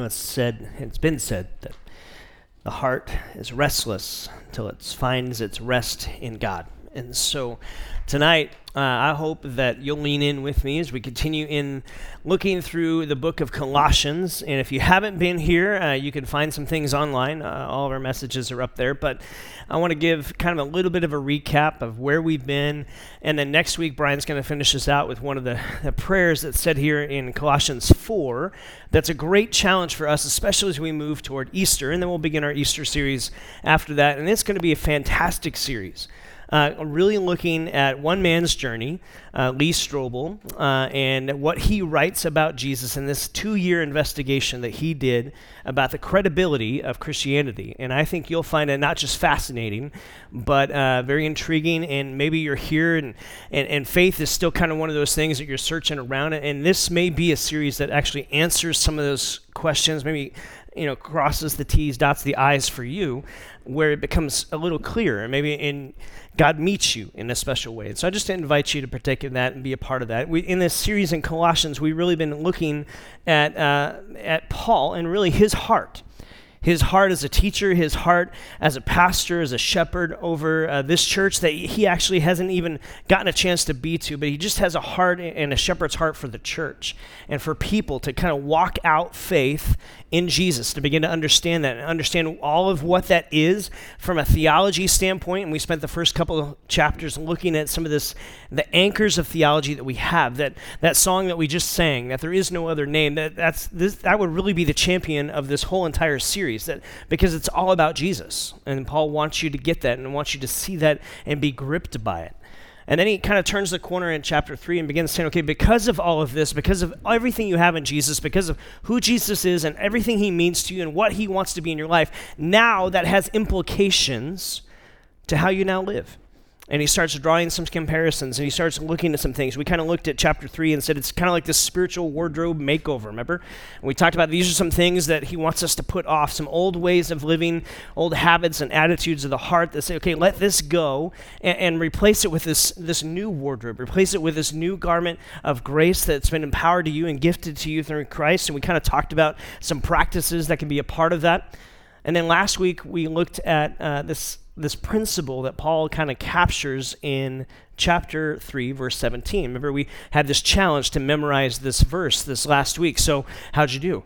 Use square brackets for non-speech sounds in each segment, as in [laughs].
know, it's said, it's been said that the heart is restless until it finds its rest in God. And so tonight, uh, I hope that you'll lean in with me as we continue in looking through the book of Colossians. And if you haven't been here, uh, you can find some things online. Uh, all of our messages are up there. But I want to give kind of a little bit of a recap of where we've been. And then next week, Brian's going to finish us out with one of the, the prayers that's said here in Colossians 4. That's a great challenge for us, especially as we move toward Easter. And then we'll begin our Easter series after that. And it's going to be a fantastic series uh, really looking at one man's journey, uh, Lee Strobel, uh, and what he writes about Jesus in this two year investigation that he did about the credibility of Christianity. And I think you'll find it not just fascinating, but uh, very intriguing. And maybe you're here, and, and, and faith is still kind of one of those things that you're searching around. And this may be a series that actually answers some of those questions, maybe you know crosses the t's dots the i's for you where it becomes a little clearer maybe in God meets you in a special way. And so I just invite you to partake in that and be a part of that. We, in this series in Colossians, we've really been looking at, uh, at Paul and really his heart his heart as a teacher, his heart as a pastor, as a shepherd over uh, this church that he actually hasn't even gotten a chance to be to, but he just has a heart and a shepherd's heart for the church and for people to kind of walk out faith in Jesus, to begin to understand that and understand all of what that is from a theology standpoint. And we spent the first couple of chapters looking at some of this, the anchors of theology that we have. That that song that we just sang, that there is no other name. That that's this, that would really be the champion of this whole entire series. That because it's all about Jesus, and Paul wants you to get that and wants you to see that and be gripped by it. And then he kind of turns the corner in chapter 3 and begins saying, okay, because of all of this, because of everything you have in Jesus, because of who Jesus is and everything he means to you and what he wants to be in your life, now that has implications to how you now live and he starts drawing some comparisons and he starts looking at some things. We kind of looked at chapter 3 and said it's kind of like this spiritual wardrobe makeover, remember? And we talked about these are some things that he wants us to put off, some old ways of living, old habits and attitudes of the heart that say, okay, let this go and, and replace it with this, this new wardrobe, replace it with this new garment of grace that's been empowered to you and gifted to you through Christ. And we kind of talked about some practices that can be a part of that. And then last week we looked at uh, this this principle that Paul kind of captures in chapter 3 verse 17. Remember we had this challenge to memorize this verse this last week. So how'd you do?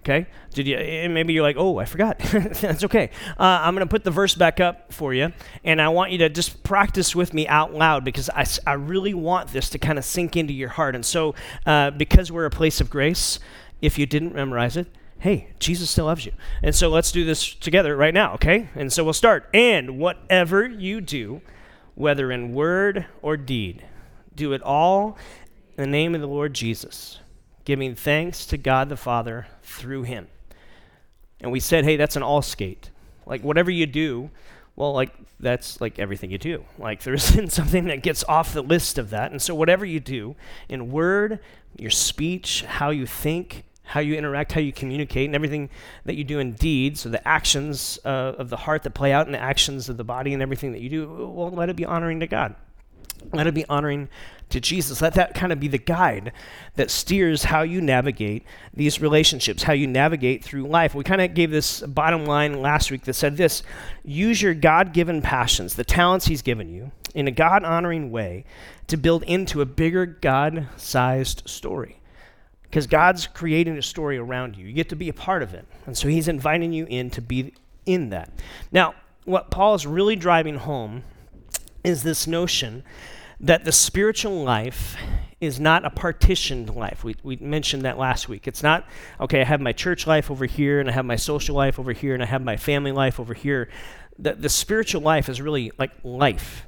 Okay? Did you maybe you're like, "Oh, I forgot." [laughs] That's okay. Uh, I'm going to put the verse back up for you, and I want you to just practice with me out loud because I, I really want this to kind of sink into your heart. And so, uh, because we're a place of grace, if you didn't memorize it, hey, Jesus still loves you. And so let's do this together right now, okay? And so we'll start. And whatever you do, whether in word or deed, do it all in the name of the Lord Jesus, giving thanks to God the Father through him. And we said, hey, that's an all skate. Like, whatever you do, well, like, that's like everything you do. Like, [laughs] there isn't something that gets off the list of that. And so, whatever you do in word, your speech, how you think, how you interact, how you communicate, and everything that you do in deeds, so the actions uh, of the heart that play out in the actions of the body and everything that you do, well, let it be honoring to God. Let it be honoring to Jesus. Let that kind of be the guide that steers how you navigate these relationships, how you navigate through life. We kind of gave this bottom line last week that said this use your God given passions, the talents He's given you, in a God honoring way to build into a bigger God sized story because God's creating a story around you. You get to be a part of it. And so he's inviting you in to be in that. Now, what Paul is really driving home is this notion that the spiritual life is not a partitioned life. We, we mentioned that last week. It's not, okay, I have my church life over here, and I have my social life over here, and I have my family life over here. The, the spiritual life is really like life.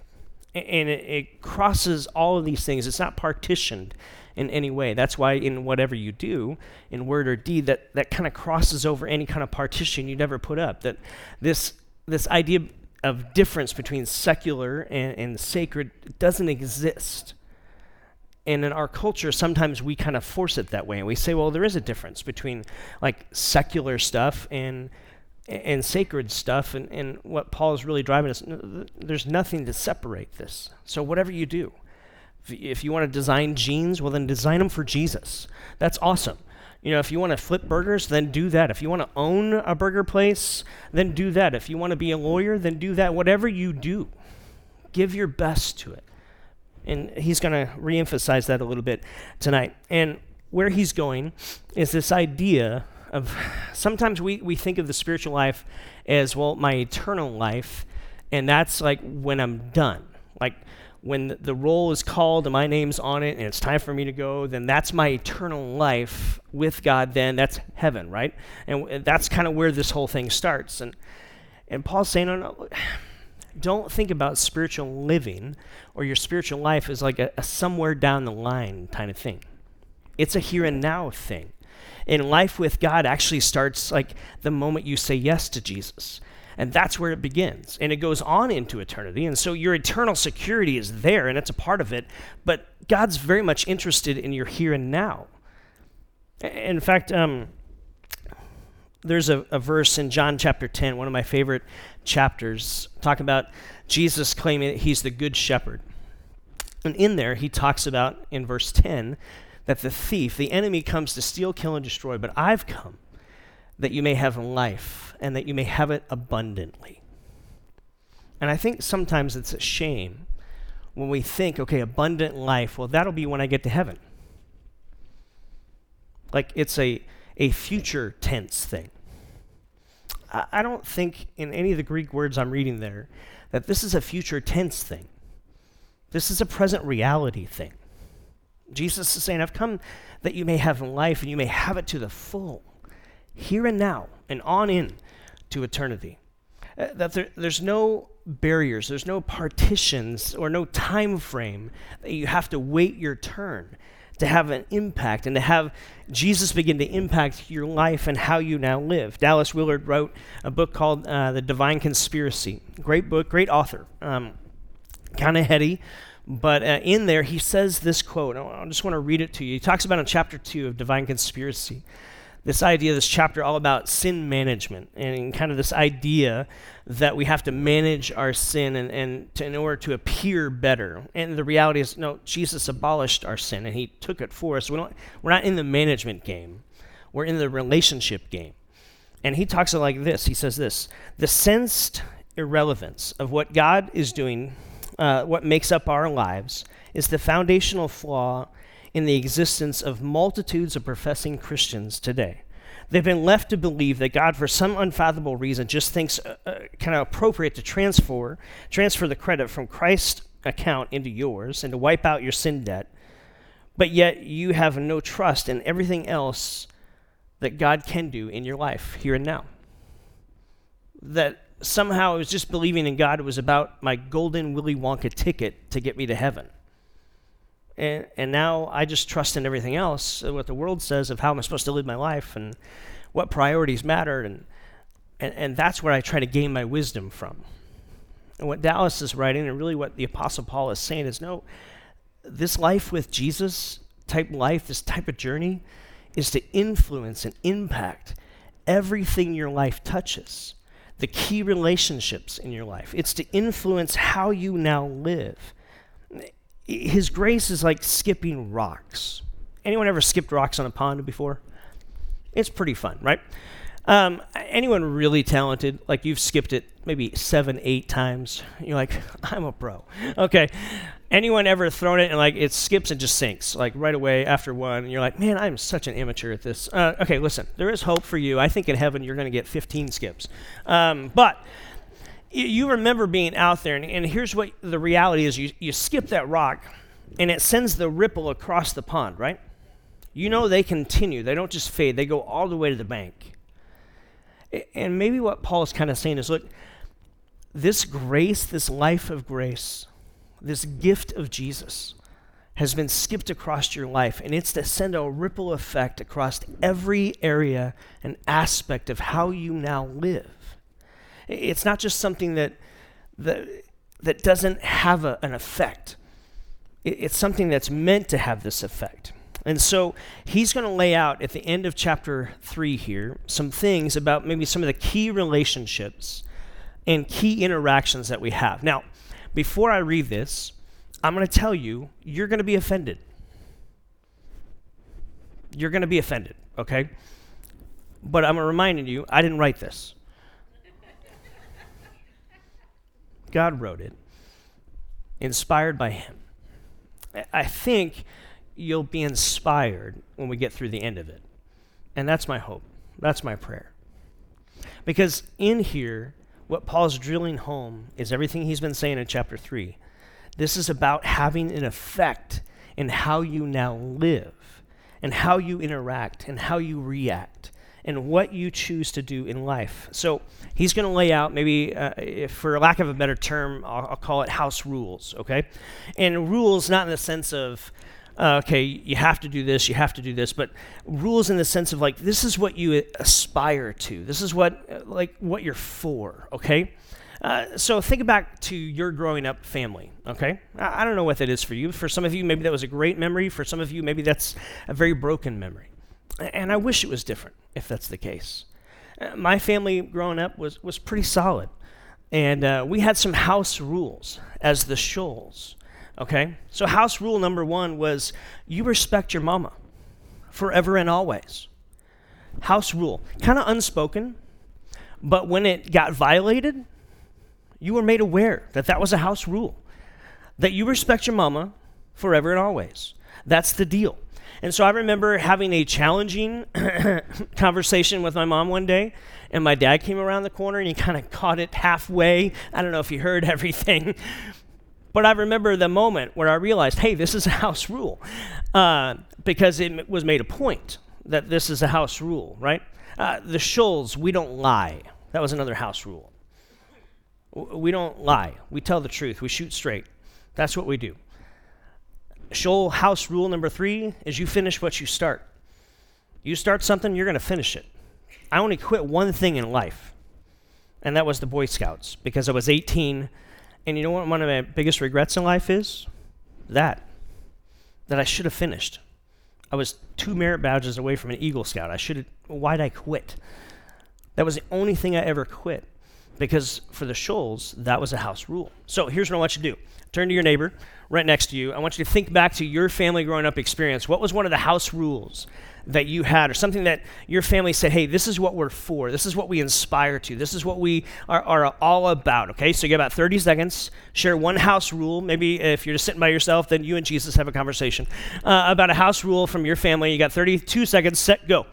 And it, it crosses all of these things. It's not partitioned in any way. That's why in whatever you do, in word or deed, that, that kind of crosses over any kind of partition you'd ever put up. That this this idea of difference between secular and, and sacred doesn't exist. And in our culture, sometimes we kind of force it that way. And we say, well, there is a difference between like secular stuff and and sacred stuff. And, and what Paul is really driving us, there's nothing to separate this. So whatever you do, if you want to design jeans, well, then design them for Jesus. That's awesome. You know, if you want to flip burgers, then do that. If you want to own a burger place, then do that. If you want to be a lawyer, then do that. Whatever you do, give your best to it. And he's going to reemphasize that a little bit tonight. And where he's going is this idea of sometimes we, we think of the spiritual life as, well, my eternal life, and that's like when I'm done. Like when the roll is called and my name's on it and it's time for me to go, then that's my eternal life with God, then that's heaven, right? And that's kind of where this whole thing starts. And, and Paul's saying, no, no, [sighs] don't think about spiritual living or your spiritual life as like a, a somewhere down the line kind of thing. It's a here and now thing. And life with God actually starts like the moment you say yes to Jesus. And that's where it begins. And it goes on into eternity. And so your eternal security is there and it's a part of it. But God's very much interested in your here and now. In fact, um, there's a, a, verse in John chapter 10, one of my favorite chapters, talking about Jesus claiming that he's the good shepherd. And in there, he talks about, in verse 10, that the thief, the enemy, comes to steal, kill, and destroy, but I've come that you may have life and that you may have it abundantly. And I think sometimes it's a shame when we think, okay, abundant life, well, that'll be when I get to heaven. Like it's a, a future tense thing. I, I don't think in any of the Greek words I'm reading there that this is a future tense thing. This is a present reality thing. Jesus is saying, I've come that you may have life and you may have it to the full here and now and on in to eternity. Uh, that there, there's no barriers, there's no partitions or no time frame that you have to wait your turn to have an impact and to have Jesus begin to impact your life and how you now live. Dallas Willard wrote a book called uh, The Divine Conspiracy. Great book, great author. Um, kind of heady, but uh, in there he says this quote. I just want to read it to you. He talks about in chapter 2 of Divine Conspiracy this idea, this chapter, all about sin management and kind of this idea that we have to manage our sin and, and to, in order to appear better. And the reality is, no, Jesus abolished our sin and he took it for us. We don't, we're not in the management game, we're in the relationship game. And he talks it like this he says this the sensed irrelevance of what God is doing, uh, what makes up our lives, is the foundational flaw in the existence of multitudes of professing Christians today. They've been left to believe that God, for some unfathomable reason, just thinks uh, uh, kind of appropriate to transfer transfer the credit from Christ's account into yours and to wipe out your sin debt. But yet you have no trust in everything else that God can do in your life here and now. That somehow it was just believing in God it was about my golden Willy Wonka ticket to get me to heaven. And, and now I just trust in everything else, uh, what the world says of how I'm supposed to live my life and what priorities matter. And, and, and that's where I try to gain my wisdom from. And what Dallas is writing, and really what the Apostle Paul is saying, is no, this life with Jesus type life, this type of journey, is to influence and impact everything your life touches, the key relationships in your life. It's to influence how you now live his grace is like skipping rocks. Anyone ever skipped rocks on a pond before? It's pretty fun, right? Um, anyone really talented, like you've skipped it maybe seven, eight times, you're like, [laughs] I'm a pro. Okay. Anyone ever thrown it and like it skips and just sinks, like right away after one, and you're like, man, I'm such an amateur at this. Uh, okay, listen, there is hope for you. I think in heaven you're going to get 15 skips. Um, but you remember being out there, and, and here's what the reality is you, you skip that rock, and it sends the ripple across the pond, right? You know they continue, they don't just fade, they go all the way to the bank. And maybe what Paul is kind of saying is look, this grace, this life of grace, this gift of Jesus has been skipped across your life, and it's to send a ripple effect across every area and aspect of how you now live. It's not just something that, that, that doesn't have a, an effect, it's something that's meant to have this effect. And so he's going to lay out at the end of chapter 3 here some things about maybe some of the key relationships and key interactions that we have. Now, before I read this, I'm going to tell you, you're going to be offended. You're going to be offended, okay? But I'm reminding you, I didn't write this. God wrote it, inspired by Him. I think you'll be inspired when we get through the end of it. And that's my hope. That's my prayer. Because in here, what Paul's drilling home is everything he's been saying in chapter 3. This is about having an effect in how you now live and how you interact and how you react and what you choose to do in life. So he's going to lay out, maybe uh, for lack of a better term, I'll, I'll, call it house rules, okay? And rules not in the sense of, uh, okay, you have to do this, you have to do this, but rules in the sense of like, this is what you aspire to. This is what, uh, like, what you're for, okay? Uh, so think back to your growing up family, okay? I, I don't know what that is for you. For some of you, maybe that was a great memory. For some of you, maybe that's a very broken memory. And I wish it was different if that's the case. Uh, my family growing up was, was pretty solid. And uh, we had some house rules as the Shoals. Okay? So, house rule number one was you respect your mama forever and always. House rule, kind of unspoken, but when it got violated, you were made aware that that was a house rule. That you respect your mama forever and always. That's the deal. And so I remember having a challenging [coughs] conversation with my mom one day, and my dad came around the corner and he kind of caught it halfway. I don't know if he heard [laughs] everything, but I remember the moment where I realized, hey, this is a house rule, uh, because it was made a point that this is a house rule, right? Uh, the Shoals, we don't lie. That was another house rule. We don't lie. We tell the truth. We shoot straight. That's what we do. Shoal house rule number three is you finish what you start. You start something, you're going to finish it. I only quit one thing in life, and that was the Boy Scouts because I was 18. And you know what one of my biggest regrets in life is? That. That I should have finished. I was two merit badges away from an Eagle Scout. I should have, why'd I quit? That was the only thing I ever quit because for the Shoals, that was a house rule. So here's what I want you to do turn to your neighbor right next to you. I want you to think back to your family growing up experience. What was one of the house rules that you had, or something that your family said, hey, this is what we're for, this is what we inspire to, this is what we are, are all about? Okay, so you get about 30 seconds, share one house rule. Maybe if you're just sitting by yourself, then you and Jesus have a conversation uh, about a house rule from your family. You got 32 seconds, set, go.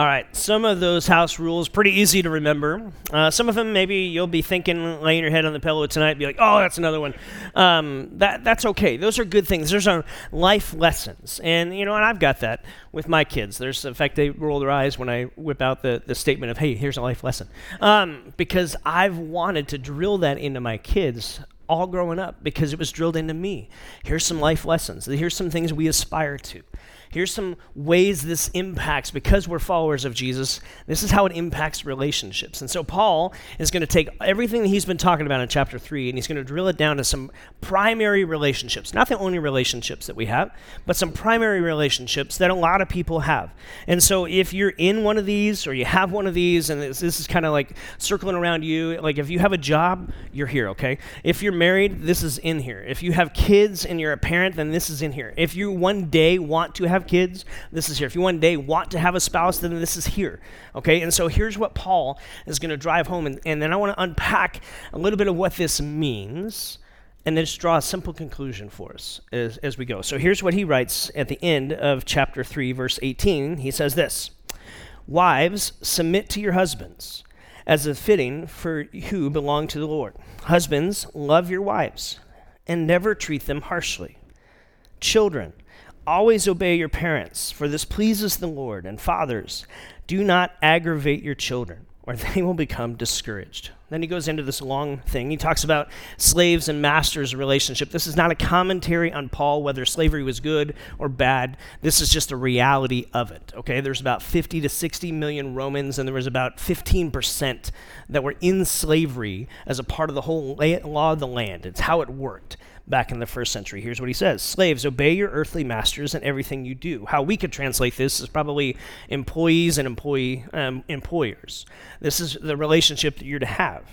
All right, some of those house rules pretty easy to remember. Uh, some of them maybe you'll be thinking, laying your head on the pillow tonight, be like, "Oh, that's another one." Um, that that's okay. Those are good things. Those are life lessons, and you know, and I've got that with my kids. There's, in fact, they roll their eyes when I whip out the the statement of, "Hey, here's a life lesson," um, because I've wanted to drill that into my kids all growing up because it was drilled into me. Here's some life lessons. Here's some things we aspire to. Here's some ways this impacts, because we're followers of Jesus, this is how it impacts relationships. And so Paul is going to take everything that he's been talking about in chapter 3 and he's going to drill it down to some primary relationships. Not the only relationships that we have, but some primary relationships that a lot of people have. And so if you're in one of these or you have one of these, and this, this is kind of like circling around you, like if you have a job, you're here, okay? If you're married, this is in here. If you have kids and you're a parent, then this is in here. If you one day want to have have kids, this is here. If you one day want to have a spouse, then this is here. Okay? And so here's what Paul is going to drive home. And, and then I want to unpack a little bit of what this means and then just draw a simple conclusion for us as, as we go. So here's what he writes at the end of chapter 3, verse 18. He says this Wives, submit to your husbands as a fitting for who belong to the Lord. Husbands, love your wives and never treat them harshly. Children, Always obey your parents, for this pleases the Lord. And fathers, do not aggravate your children, or [laughs] they will become discouraged. Then he goes into this long thing. He talks about slaves and masters relationship. This is not a commentary on Paul whether slavery was good or bad. This is just a reality of it. Okay, there's about 50 to 60 million Romans, and there was about 15% that were in slavery as a part of the whole law of the land. It's how it worked back in the first century. Here's what he says Slaves, obey your earthly masters in everything you do. How we could translate this is probably employees and employee um, employers. This is the relationship that you're to have.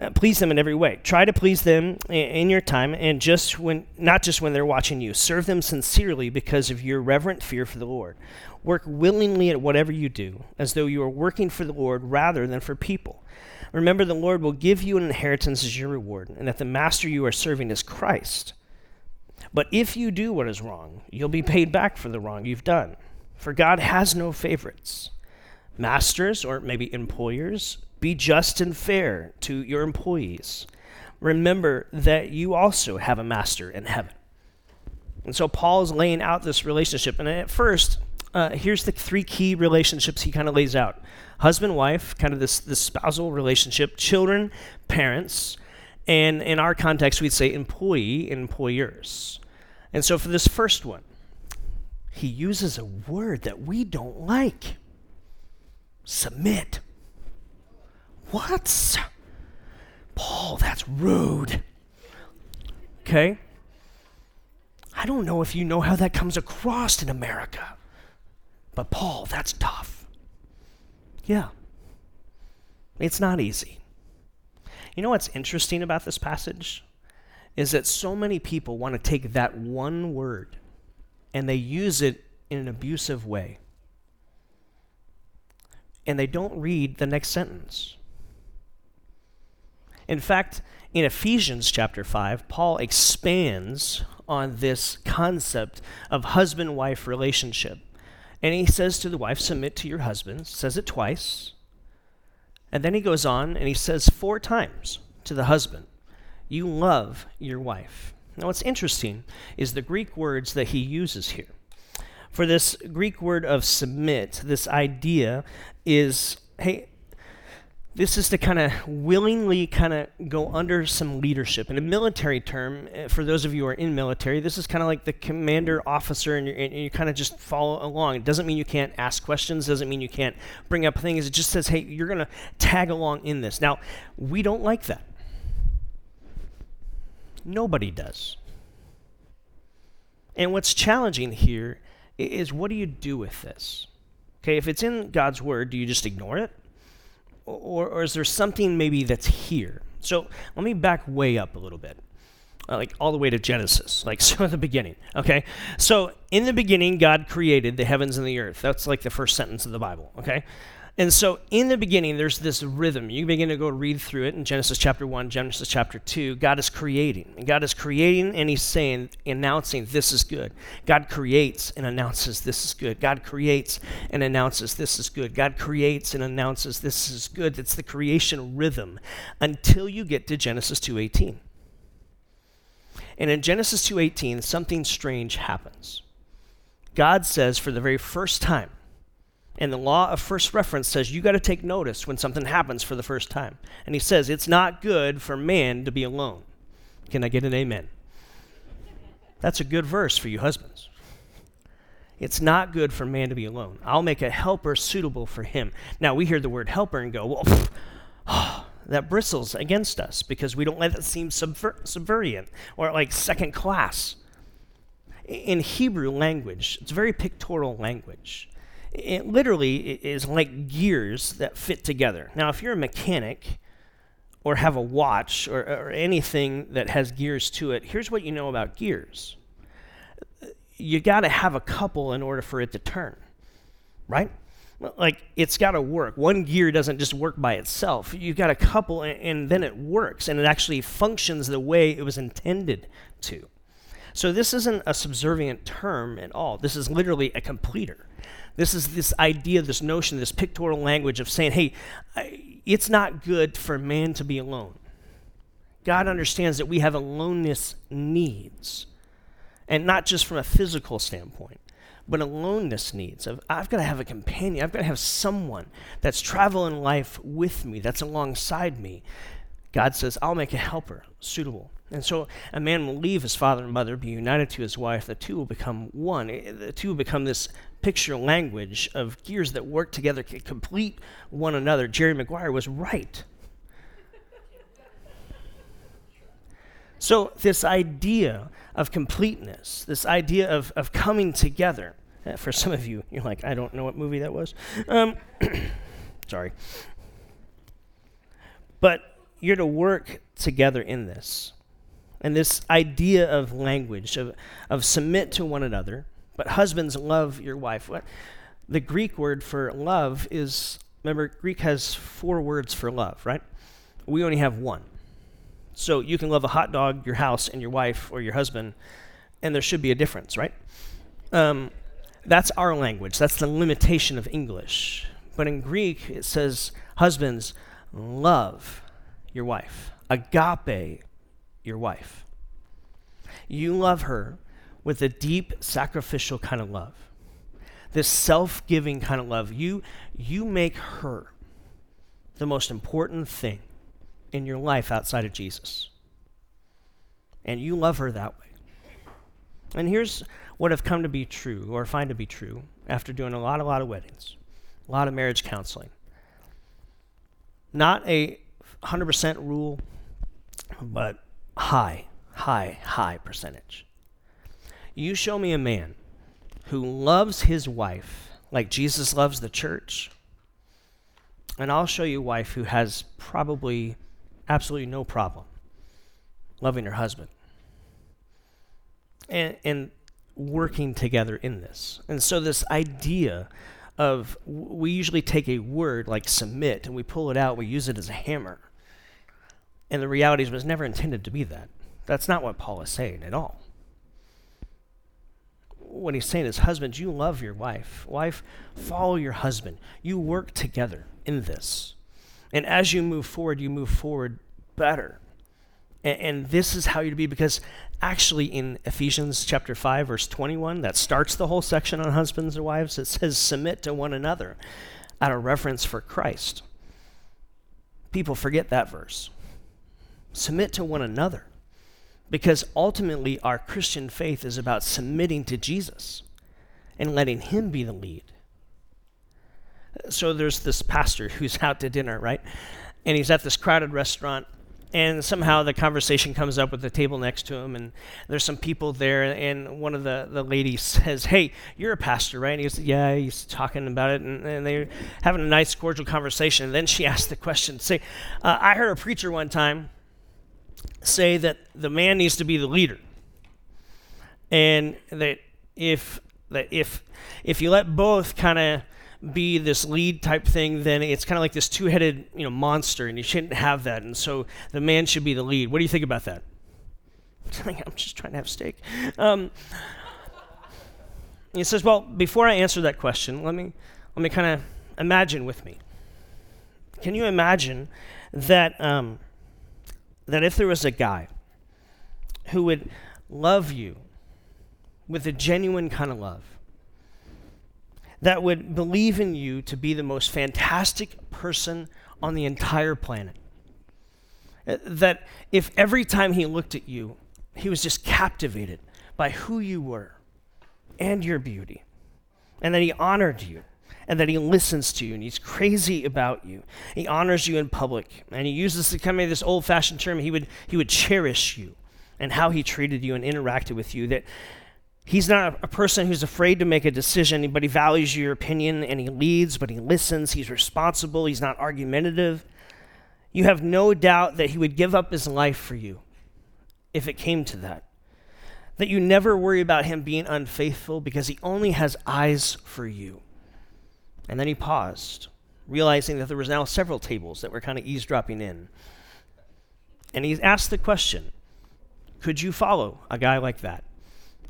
Uh, please them in every way. Try to please them in, in your time, and just when, not just when they're watching you. Serve them sincerely because of your reverent fear for the Lord. Work willingly at whatever you do, as though you are working for the Lord rather than for people Remember, the Lord will give you an inheritance as your reward, and that the master you are serving is Christ. But if you do what is wrong, you'll be paid back for the wrong you've done. For God has no favorites. Masters, or maybe employers, be just and fair to your employees. Remember that you also have a master in heaven. And so Paul is laying out this relationship. And at first, uh, here's the three key relationships he kind of lays out husband wife, kind of this, this spousal relationship, children, parents, and in our context, we'd say employee employers. And so for this first one, he uses a word that we don't like submit. What? Paul, that's rude. Okay? I don't know if you know how that comes across in America, but Paul, that's tough. Yeah. It's not easy. You know what's interesting about this passage? Is that so many people want to take that one word and they use it in an abusive way. And they don't read the next sentence. In fact, in Ephesians chapter 5, Paul expands on this concept of husband wife relationship. And he says to the wife, Submit to your husband, says it twice. And then he goes on and he says four times to the husband, You love your wife. Now, what's interesting is the Greek words that he uses here. For this Greek word of submit, this idea is hey, this is to kind of willingly kind of go under some leadership. In a military term, eh, for those of you who are in military, this is kind of like the commander officer, and, and you kind of just follow along. It doesn't mean you can't ask questions, doesn't mean you can't bring up things. It just says, hey, you're going to tag along in this. Now, we don't like that. Nobody does. And what's challenging here is what do you do with this? Okay, if it's in God's word, do you just ignore it? Or, or is there something maybe that's here? So let me back way up a little bit. Uh, like all the way to Genesis, like [laughs] so at the beginning. Okay, so in the beginning, God created the heavens and the earth. That's like the first sentence of the Bible. Okay, and so in the beginning, there's this rhythm. You begin to go read through it in Genesis chapter 1, Genesis chapter 2. God is creating. And God is creating and He's saying, announcing, this is good. God creates and announces, this is good. God creates and announces, this is good. God creates and announces, this is good. It's the creation rhythm until you get to Genesis 2.18. And in Genesis 2.18, something strange happens. God says for the very first time, and the law of first reference says you got to take notice when something happens for the first time. And he says it's not good for man to be alone. Can I get an amen? That's a good verse for you husbands. It's not good for man to be alone. I'll make a helper suitable for him. Now, we hear the word helper and go, well, pff, [sighs] oh, that bristles against us because we don't let it seem subver- subverient or like second class. In Hebrew language, it's very pictorial language it literally is like gears that fit together. Now, if you're a mechanic or have a watch or, or, anything that has gears to it, here's what you know about gears you got to have a couple in order for it to turn, right? Like it's got to work. One gear doesn't just work by itself. You've got a couple, and, and then it works, and it actually functions the way it was intended to. So, this isn't a subservient term at all. This is literally a completer. This is this idea, this notion, this pictorial language of saying, hey, it's not good for man to be alone. God understands that we have aloneness needs, and not just from a physical standpoint, but aloneness needs. Of I've got to have a companion. I've got to have someone that's traveling life with me, that's alongside me. God says, I'll make a helper suitable. And so a man will leave his father and mother, be united to his wife. The two will become one. Eh, the two will become this picture language of gears that work together, to complete one another. Jerry Maguire was right. So, this idea of completeness, this idea of, of coming together, uh, for some of you, you're like, I don't know what movie that was. Um, [coughs] sorry. But you're to work together in this. And this idea of language, of, of submit to one another, but husbands love your wife. What? The Greek word for love is, remember, Greek has four words for love, right? We only have one. So you can love a hot dog, your house, and your wife or your husband, and there should be a difference, right? Um, that's our language. That's the limitation of English. But in Greek, it says, husbands, love your wife. Agape your wife. You love her with a deep sacrificial kind of love. This self-giving kind of love. You you make her the most important thing in your life outside of Jesus. And you love her that way. And here's what have come to be true, or find to be true, after doing a lot, a lot of weddings, a lot of marriage counseling. Not a 100% rule, but high, high, high percentage. You show me a man who loves his wife like Jesus loves the church, and I'll show you a wife who has probably absolutely no problem loving her husband and, and working together in this. And so, this idea of we usually take a word like submit and we pull it out, we use it as a hammer. And the reality is, it was never intended to be that. That's not what Paul is saying at all. What he's saying is, husbands, you love your wife. Wife, follow your husband. You work together in this. And as you move forward, you move forward better. And, and this is how you're to be because actually in Ephesians chapter 5 verse 21 that starts the whole section on husbands and wives it says submit to one another out of reference for Christ. People forget that verse. Submit to one another because ultimately our Christian faith is about submitting to Jesus and letting him be the lead so there's this pastor who's out to dinner, right? And he's at this crowded restaurant, and somehow the conversation comes up with the table next to him, and there's some people there, and one of the, the ladies [laughs] says, Hey, you're a pastor, right? And he goes, Yeah, he's talking about it, and, and they're having a nice, cordial conversation. And then she [laughs] asks the question, Say, uh, I heard a preacher one time say that the man needs to be the leader, and that if that if if you let both kind of be this lead type thing, then it's kind of like this two-headed, you know, monster, and you shouldn't have that. And so the man should be the lead. What do you think about that? [laughs] I'm just trying to have steak. Um, he says, "Well, before I answer that question, let me let me kind of imagine with me. Can you imagine that um, that if there was a guy who would love you with a genuine kind of love, that would believe in you to be the most fantastic person on the entire planet. Uh, that if every time he looked at you, he was just captivated by who you were and your beauty, and that he honored you, and that he listens to you, and he's crazy about you. He honors you in public, and he uses the kind of this old-fashioned term. He would he would cherish you, and how he treated you and interacted with you. That He's not a person who's afraid to make a decision, but he values your opinion and he leads, but he listens. He's responsible. He's not argumentative. You have no doubt that he would give up his life for you if it came to that. That you never worry about him being unfaithful because he only has eyes for you. And then he paused, realizing that there was now several tables that were kind of eavesdropping in. And he asked the question Could you follow a guy like that?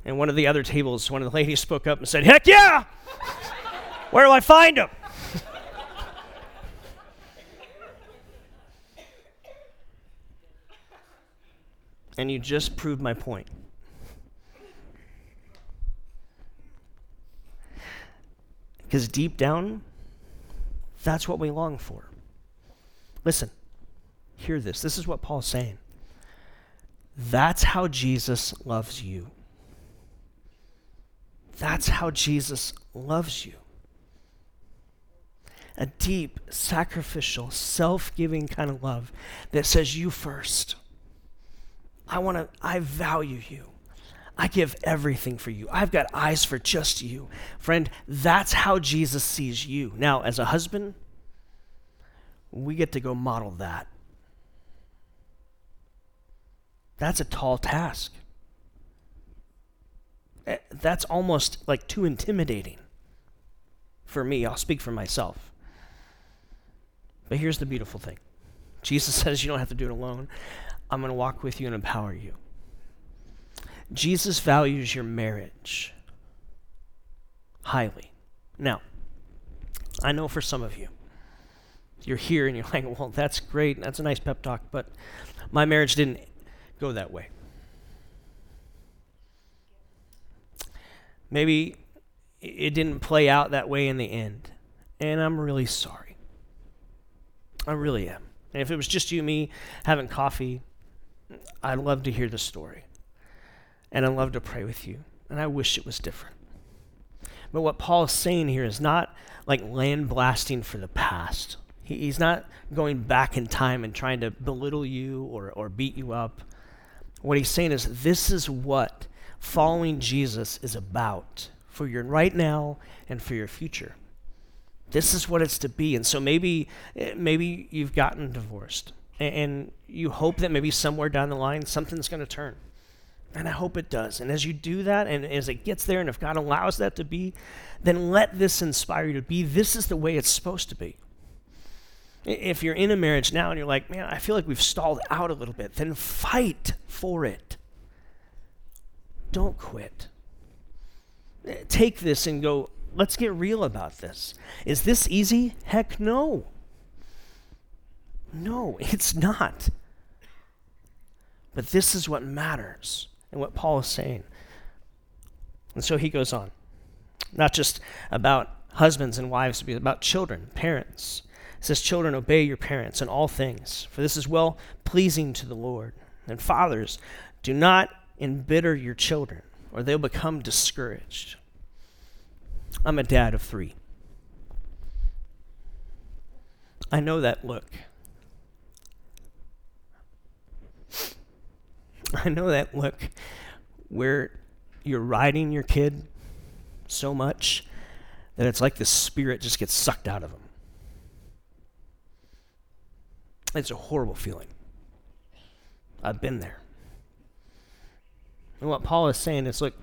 And one of the other tables, one of the ladies spoke up and said, Heck yeah! Where do I find him? [laughs] and you just proved my point. Because deep down, that's what we long for. Listen, hear this. This is what Paul's saying. That's how Jesus loves you. That's how Jesus loves you. A deep, sacrificial, self giving kind of love that says, You first. I want to, I value you. I give everything for you. I've got eyes for just you. Friend, that's how Jesus sees you. Now, as a husband, we get to go model that. That's a tall task. Eh, that's almost like too intimidating for me. I'll speak for myself. But here's the beautiful thing Jesus [laughs] says you don't have to do it alone. I'm going to walk with you and empower you. Jesus values your marriage highly. Now, I know for some of you, you're here and you're like, well, that's great. That's a nice pep talk, but my marriage didn't go that way. Maybe it didn't play out that way in the end. And I'm really sorry. I really am. And if it was just you and me having coffee, I'd love to hear the story. And I'd love to pray with you. And I wish it was different. But what Paul is saying here is not like land blasting for the past. He, he's not going back in time and trying to belittle you or, or beat you up. What he's saying is this is what following Jesus is about for your right now and for your future. This is what it's to be. And so maybe eh, maybe you've gotten divorced and you hope that maybe somewhere down the line something's going to turn. And I hope it does. And as you do that, and as it gets there, and if God allows that to be, then let this inspire you to be. This is the way it's supposed to be. If you're in a marriage now and you're like, man, I feel like we've stalled out a little bit, then fight for it. Don't quit. Eh, take this and go, let's get real about this. Is this easy? Heck no. No, [laughs] it's not. But this is what matters and what Paul is saying. And so he goes on. Not just about husbands and wives, but about children, parents. It says, Children, obey your parents in all things, for this is well pleasing to the Lord. And fathers, do not embitter your children, or they'll become discouraged. I'm a dad of three. I know that look. [laughs] I know that look where you're riding your kid so much that it's like the spirit just gets sucked out of them. It's a horrible feeling. I've been there. And what Paul is saying is look,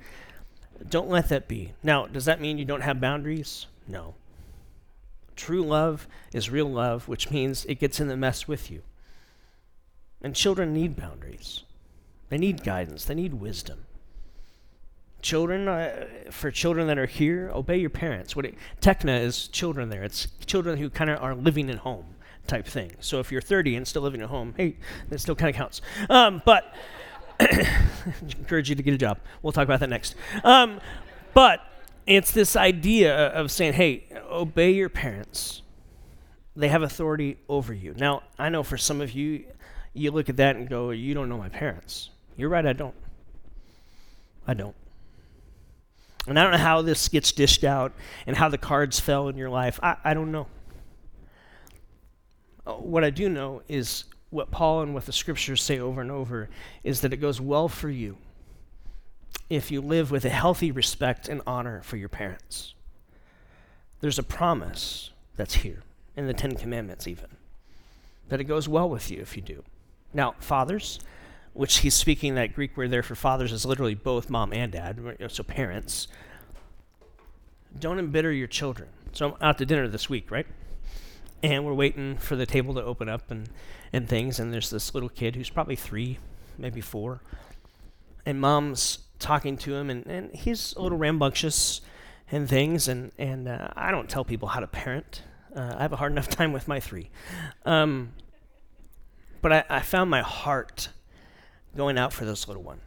don't let that be. Now, does that mean you don't have boundaries? No. True love is real love, which means it gets in the mess with you. And children need boundaries, they need guidance, they need wisdom. Children, uh, for children that are here, obey your parents. What it, Tekna is children there. It's children who kind of are living at home type thing. So if you're 30 and still living at home, hey, that still kind of counts. Um, but [coughs] encourage you to get a job. We'll talk about that next. Um, but it's this idea of saying, hey, obey your parents. They have authority over you. Now, I know for some of you, you look at that and go, you don't know my parents. You're right, I don't. I don't. And I don't know how this gets dished out and how the cards fell in your life. I, I don't know. Uh, what I do know is what Paul and what the scriptures say over and over is that it goes well for you if you live with a healthy respect and honor for your parents. There's a promise that's here in the Ten Commandments, even, that it goes well with you if you do. Now, fathers, which he's speaking that Greek word there for fathers is literally both mom and dad, so parents, don't embitter your children. So I'm out to dinner this week, right? and we're waiting for the table to open up and, and things. And there's this little kid who's probably three, maybe four. And mom's talking to him, and, and he's a little rambunctious and things. And, and uh, I don't tell people how to parent. Uh, I have a hard enough [laughs] time with my three. Um, but I, I found my heart going out for this little one.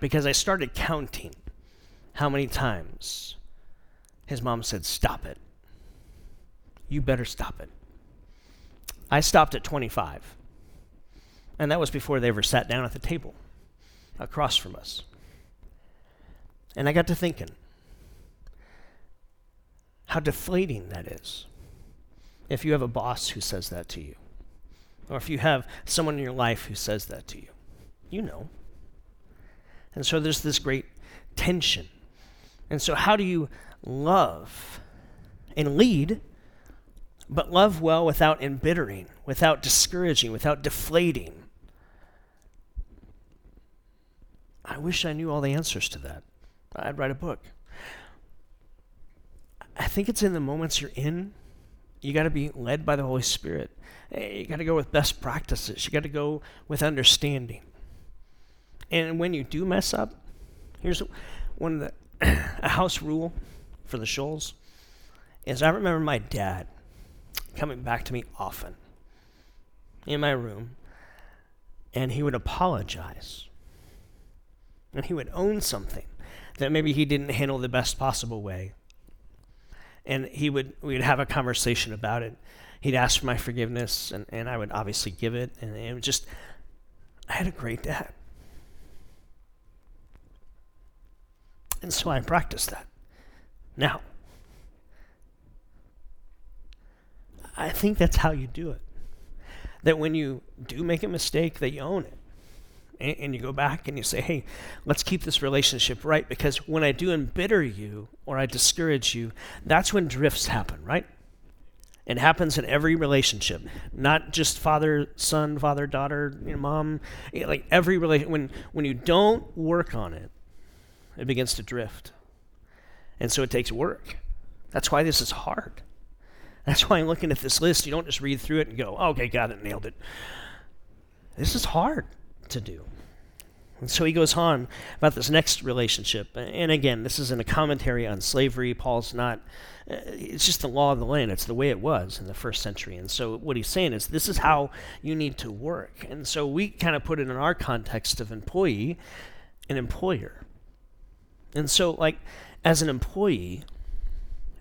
Because I started counting how many times his mom said, Stop it. You better stop it. I stopped at 25. And that was before they ever sat down at the table across from us. And I got to thinking how deflating that is if you have a boss who says that to you, or if you have someone in your life who says that to you. You know. And so there's this great tension. And so, how do you love and lead, but love well without embittering, without discouraging, without deflating? I wish I knew all the answers to that. I'd write a book. I think it's in the moments you're in, you got to be led by the Holy Spirit. Eh, you got to go with best practices. You got to go with understanding. And when you do mess up, here's one of the [clears throat] a house rule for the Shoals is I remember my dad coming back to me often in my room, and he would apologize. And he would own something that maybe he didn't handle the best possible way. And he would we'd have a conversation about it. He'd ask for my forgiveness and, and I would obviously give it. And it was just I had a great dad. And so I practiced that. Now, I think that's how you do it. That when you do make a mistake, that you own it. And, you go back and you say, hey, let's keep this relationship right because when I do embitter you or I discourage you, that's when drifts happen, right? It happens in every relationship, not just father, son, father, daughter, you know, mom. Eh, like every relation, when when you don't work on it, it begins to drift. And so it takes work. That's why this is hard. That's why I'm looking at this list. You don't just read through it and go, oh, okay, got it, nailed it. This is hard to do. And so he goes on about this next relationship. And again, this isn't a commentary on slavery. Paul's not, uh, it's just the law of the land. It's the way it was in the first century. And so what he's saying is this is how you need to work. And so we kind of put it in our context of employee and employer. And so, like, as an employee,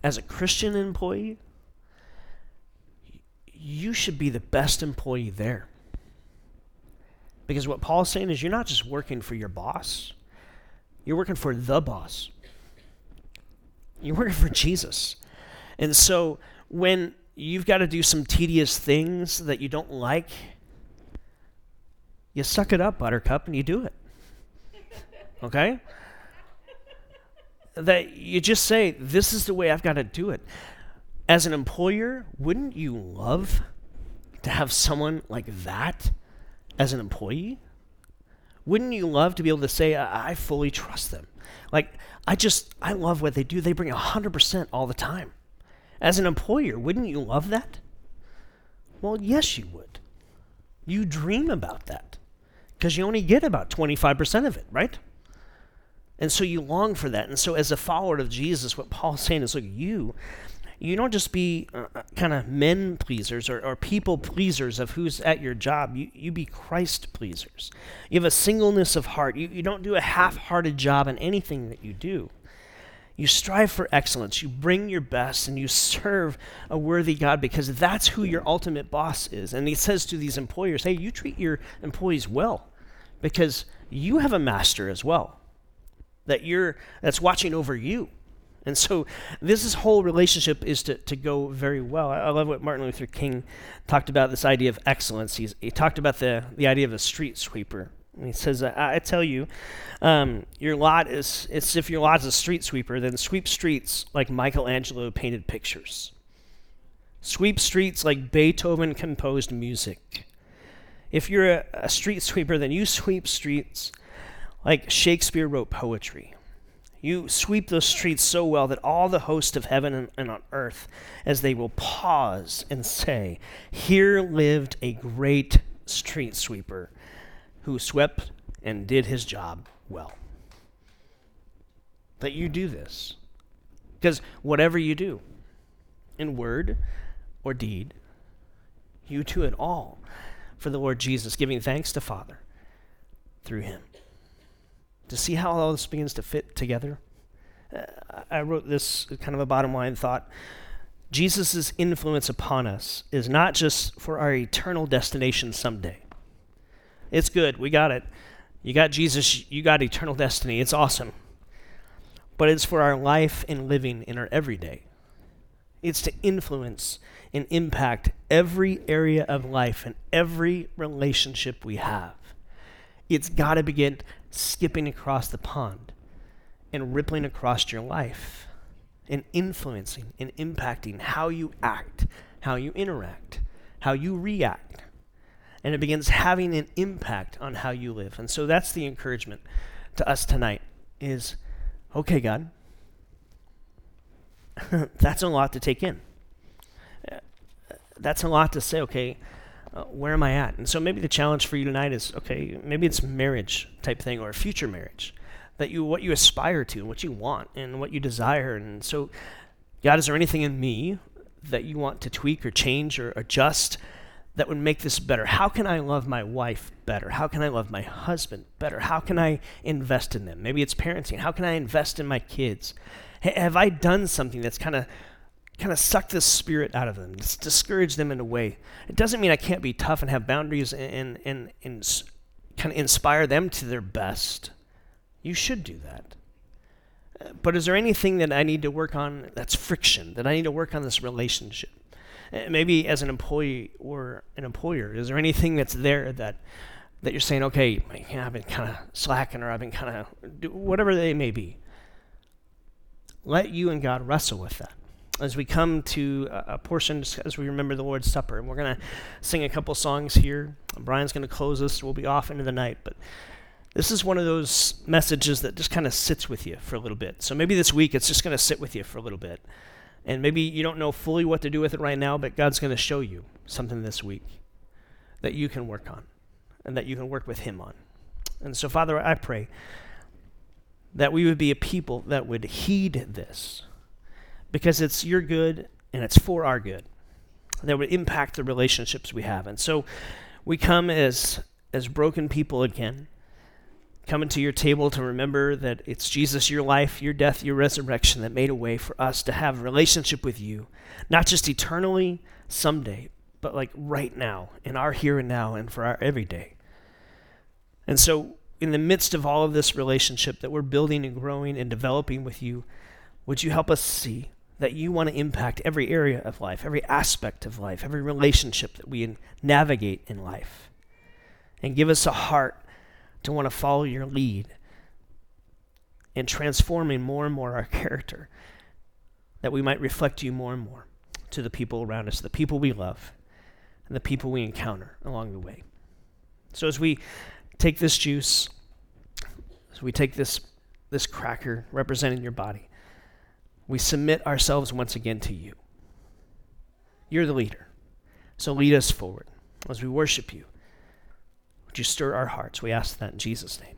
as a Christian employee, you should be the best employee there. Because what Paul's saying is you're not just working for your boss, you're working for the boss. You're working for Jesus. And so when you've got to do some tedious things that you don't like, you suck it up, Buttercup, and you do it. Okay? that you just say, This is the way I've got to do it. As an employer, wouldn't you love to have someone like that as an employee? Wouldn't you love to be able to say, I, fully trust them? Like, I just, I love what they do. They bring 100% all the time. As an employer, wouldn't you love that? Well, yes, you would. You dream about that because you only get about 25% of it, right? And so you long for that. And so, as a follower of Jesus, what Paul's saying is look, you, you don't just be uh, uh kind of men pleasers or, or, people pleasers of who's at your job. You, you be Christ pleasers. You have a singleness of heart. You, you don't do a half hearted job in anything that you do. You strive for excellence. You bring your best and you serve a worthy God because that's who your ultimate boss is. And he says to these employers, hey, you treat your employees well because you have a master as well that you're that's watching over you. And so this whole relationship is to, to go very well. I, I love what Martin Luther King talked about this idea of excellence. He's, he talked about the, the idea of a street sweeper. And he says, I, I tell you, um, your lot is, it's if your lot is a street sweeper, then sweep streets like Michelangelo painted pictures. Sweep streets like Beethoven composed music. If you're a, a street sweeper, then you sweep streets like Shakespeare wrote poetry. You sweep those streets so well that all the host of heaven and, and, on earth, as they will pause and say, Here lived a great street sweeper who swept and did his job well. That you do this. Because whatever you do, in word or deed, you do it all for the Lord Jesus, giving thanks to Father through him to see how all this begins to fit together? Uh, I wrote this kind of a bottom line thought. Jesus' influence upon us is not just for our eternal destination someday. It's good, we got it. You got Jesus, you got eternal destiny. It's awesome. But it's for our life and living in our everyday. It's to influence and impact every area of life and every relationship we have. It's got to begin skipping across the pond and rippling across your life and influencing and impacting how you act, how you interact, how you react. And it begins having an impact on how you live. And so that's the encouragement to us tonight is okay, God, [laughs] that's a lot to take in. That's a lot to say, okay, uh, where am I at? And so maybe the challenge for you tonight is okay, maybe it's marriage type thing or future marriage that you what you aspire to, what you want, and what you desire. And so, God, is there anything in me that you want to tweak or change or adjust that would make this better? How can I love my wife better? How can I love my husband better? How can I invest in them? Maybe it's parenting. How can I invest in my kids? H- have I done something that's kind of kind of suck the spirit out of them, discourage them in a way? It doesn't mean I can't be tough and have boundaries and, and, and, and kind of inspire them to their best. You should do that. But is there anything that I need to work on that's friction, that I need to work on this relationship? Uh, maybe as an employee or an employer, is there anything that's there that that you're saying, okay, yeah, I've been kind of slacking or I've been kind of whatever they may be. Let you and God wrestle with that as we come to a, portion as we remember the Lord's Supper. And we're going to sing a couple songs here. Brian's going to close us. We'll be off into the night, but this is one of those messages that just kind of sits with you for a little bit. So maybe this week it's just going to sit with you for a little bit. And maybe you don't know fully what to do with it right now, but God's going to show you something this week that you can work on and that you can work with Him on. And so, Father, I pray that we would be a people that would heed this because it's your good and it's for our good that would impact the relationships we have. And so we come as as broken people again coming to your table to remember that it's Jesus, your life, your death, your resurrection that made a way for us to have relationship with you, not just eternally someday, but like right now, in our here and now, and for our everyday. And so, in the midst of all of this relationship that we're building and growing and developing with you, would you help us see that you want to impact every area of life, every aspect of life, every relationship that we navigate in life? And give us a heart to want to follow your lead in transforming more and more our character, that we might reflect you more and more to the people around us, the people we love, and the people we encounter along the way. So as we take this juice, as we take this, this cracker representing your body, we submit ourselves once again to you. You're the leader. So lead us forward as we worship you. Would you stir our hearts? We ask that in Jesus' name.